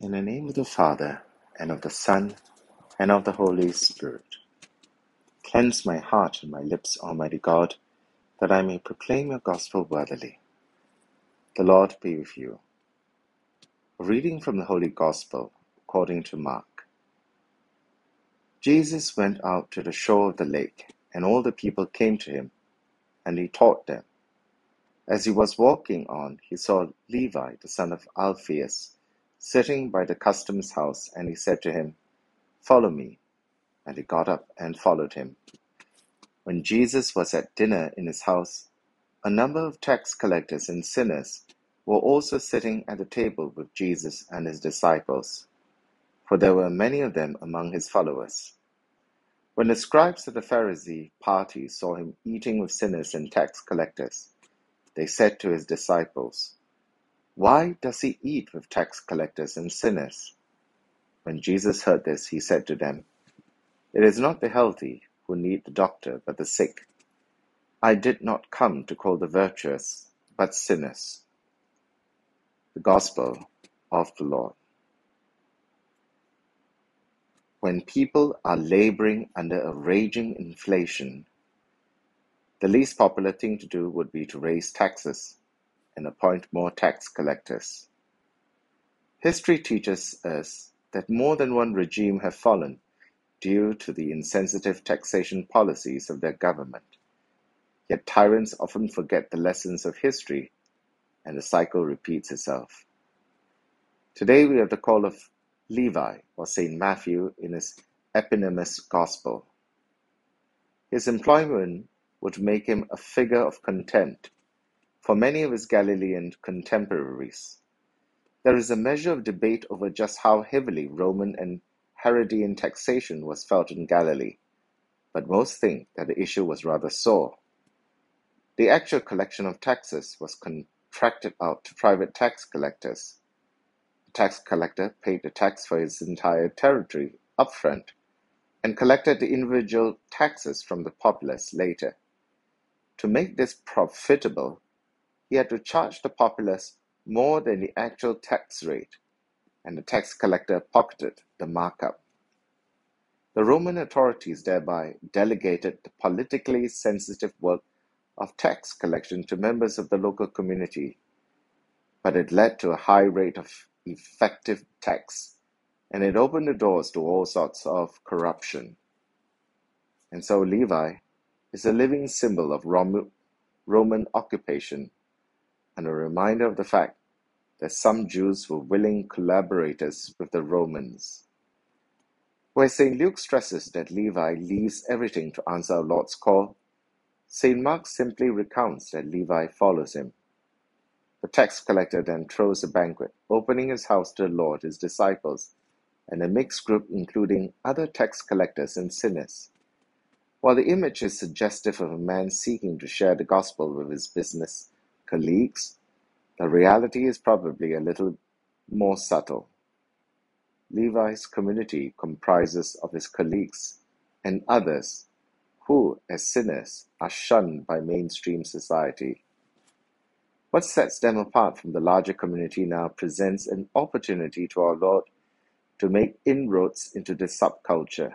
In the name of the Father, and of the Son, and of the Holy Spirit. Cleanse my heart and my lips, Almighty God, that I may proclaim your gospel worthily. The Lord be with you. A reading from the Holy Gospel according to Mark. Jesus went out to the shore of the lake, and all the people came to him, and he taught them. As he was walking on, he saw Levi, the son of Alphaeus, sitting by the customs house, and he said to him, Follow me. And he got up and followed him. When Jesus was at dinner in his house, a number of tax collectors and sinners were also sitting at the table with Jesus and his disciples, for there were many of them among his followers. When the scribes of the Pharisee party saw him eating with sinners and tax collectors, they said to his disciples, Why does he eat with tax collectors and sinners? When Jesus heard this, he said to them, It is not the healthy who need the doctor, but the sick. I did not come to call the virtuous, but sinners. The Gospel of the Lord. When people are laboring under a raging inflation, the least popular thing to do would be to raise taxes and appoint more tax collectors. History teaches us that more than one regime have fallen due to the insensitive taxation policies of their government. Yet tyrants often forget the lessons of history and the cycle repeats itself. Today we have the call of Levi or St. Matthew in his eponymous gospel. His employment would make him a figure of contempt for many of his Galilean contemporaries. There is a measure of debate over just how heavily Roman and Herodian taxation was felt in Galilee, but most think that the issue was rather sore. The actual collection of taxes was contracted out to private tax collectors. The tax collector paid the tax for his entire territory upfront and collected the individual taxes from the populace later. To make this profitable, he had to charge the populace more than the actual tax rate, and the tax collector pocketed the markup. The Roman authorities thereby delegated the politically sensitive work of tax collection to members of the local community, but it led to a high rate of effective tax, and it opened the doors to all sorts of corruption. And so Levi is a living symbol of Roman occupation and a reminder of the fact that some Jews were willing collaborators with the Romans. Where St. Luke stresses that Levi leaves everything to answer our Lord's call, St. Mark simply recounts that Levi follows him. The tax collector then throws a banquet, opening his house to the Lord, his disciples, and a mixed group including other tax collectors and sinners. While the image is suggestive of a man seeking to share the gospel with his business colleagues, the reality is probably a little more subtle. Levi's community comprises of his colleagues and others who, as sinners, are shunned by mainstream society. What sets them apart from the larger community now presents an opportunity to our Lord to make inroads into this subculture.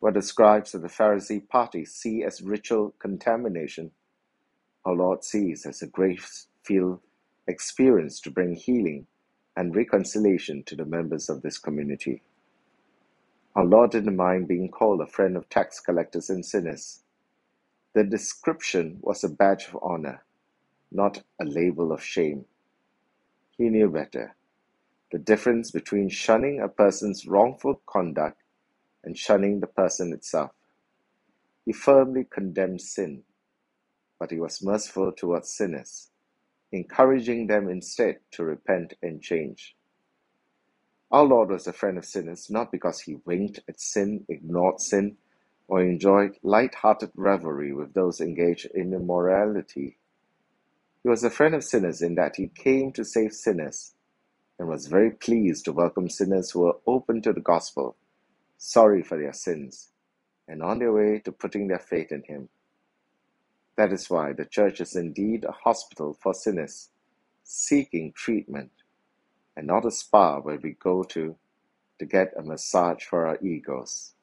What the scribes of the Pharisee party see as ritual contamination, our Lord sees as a grace filled experience to bring healing and reconciliation to the members of this community. Our Lord didn't mind being called a friend of tax collectors and sinners. The description was a badge of honor, not a label of shame. He knew better the difference between shunning a person's wrongful conduct and shunning the person itself. He firmly condemned sin, but he was merciful towards sinners, encouraging them instead to repent and change. Our Lord was a friend of sinners not because he winked at sin, ignored sin, or enjoyed light hearted revelry with those engaged in immorality. He was a friend of sinners in that he came to save sinners and was very pleased to welcome sinners who were open to the gospel sorry for their sins, and on their way to putting their faith in Him. That is why the church is indeed a hospital for sinners seeking treatment and not a spa where we go to to get a massage for our egos.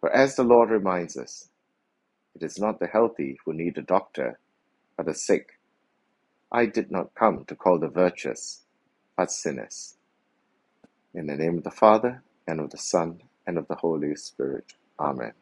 For as the Lord reminds us, it is not the healthy who need a doctor, but the sick. I did not come to call the virtuous, but sinners. In the name of the Father, and of the Son, and of the Holy Spirit. Amen.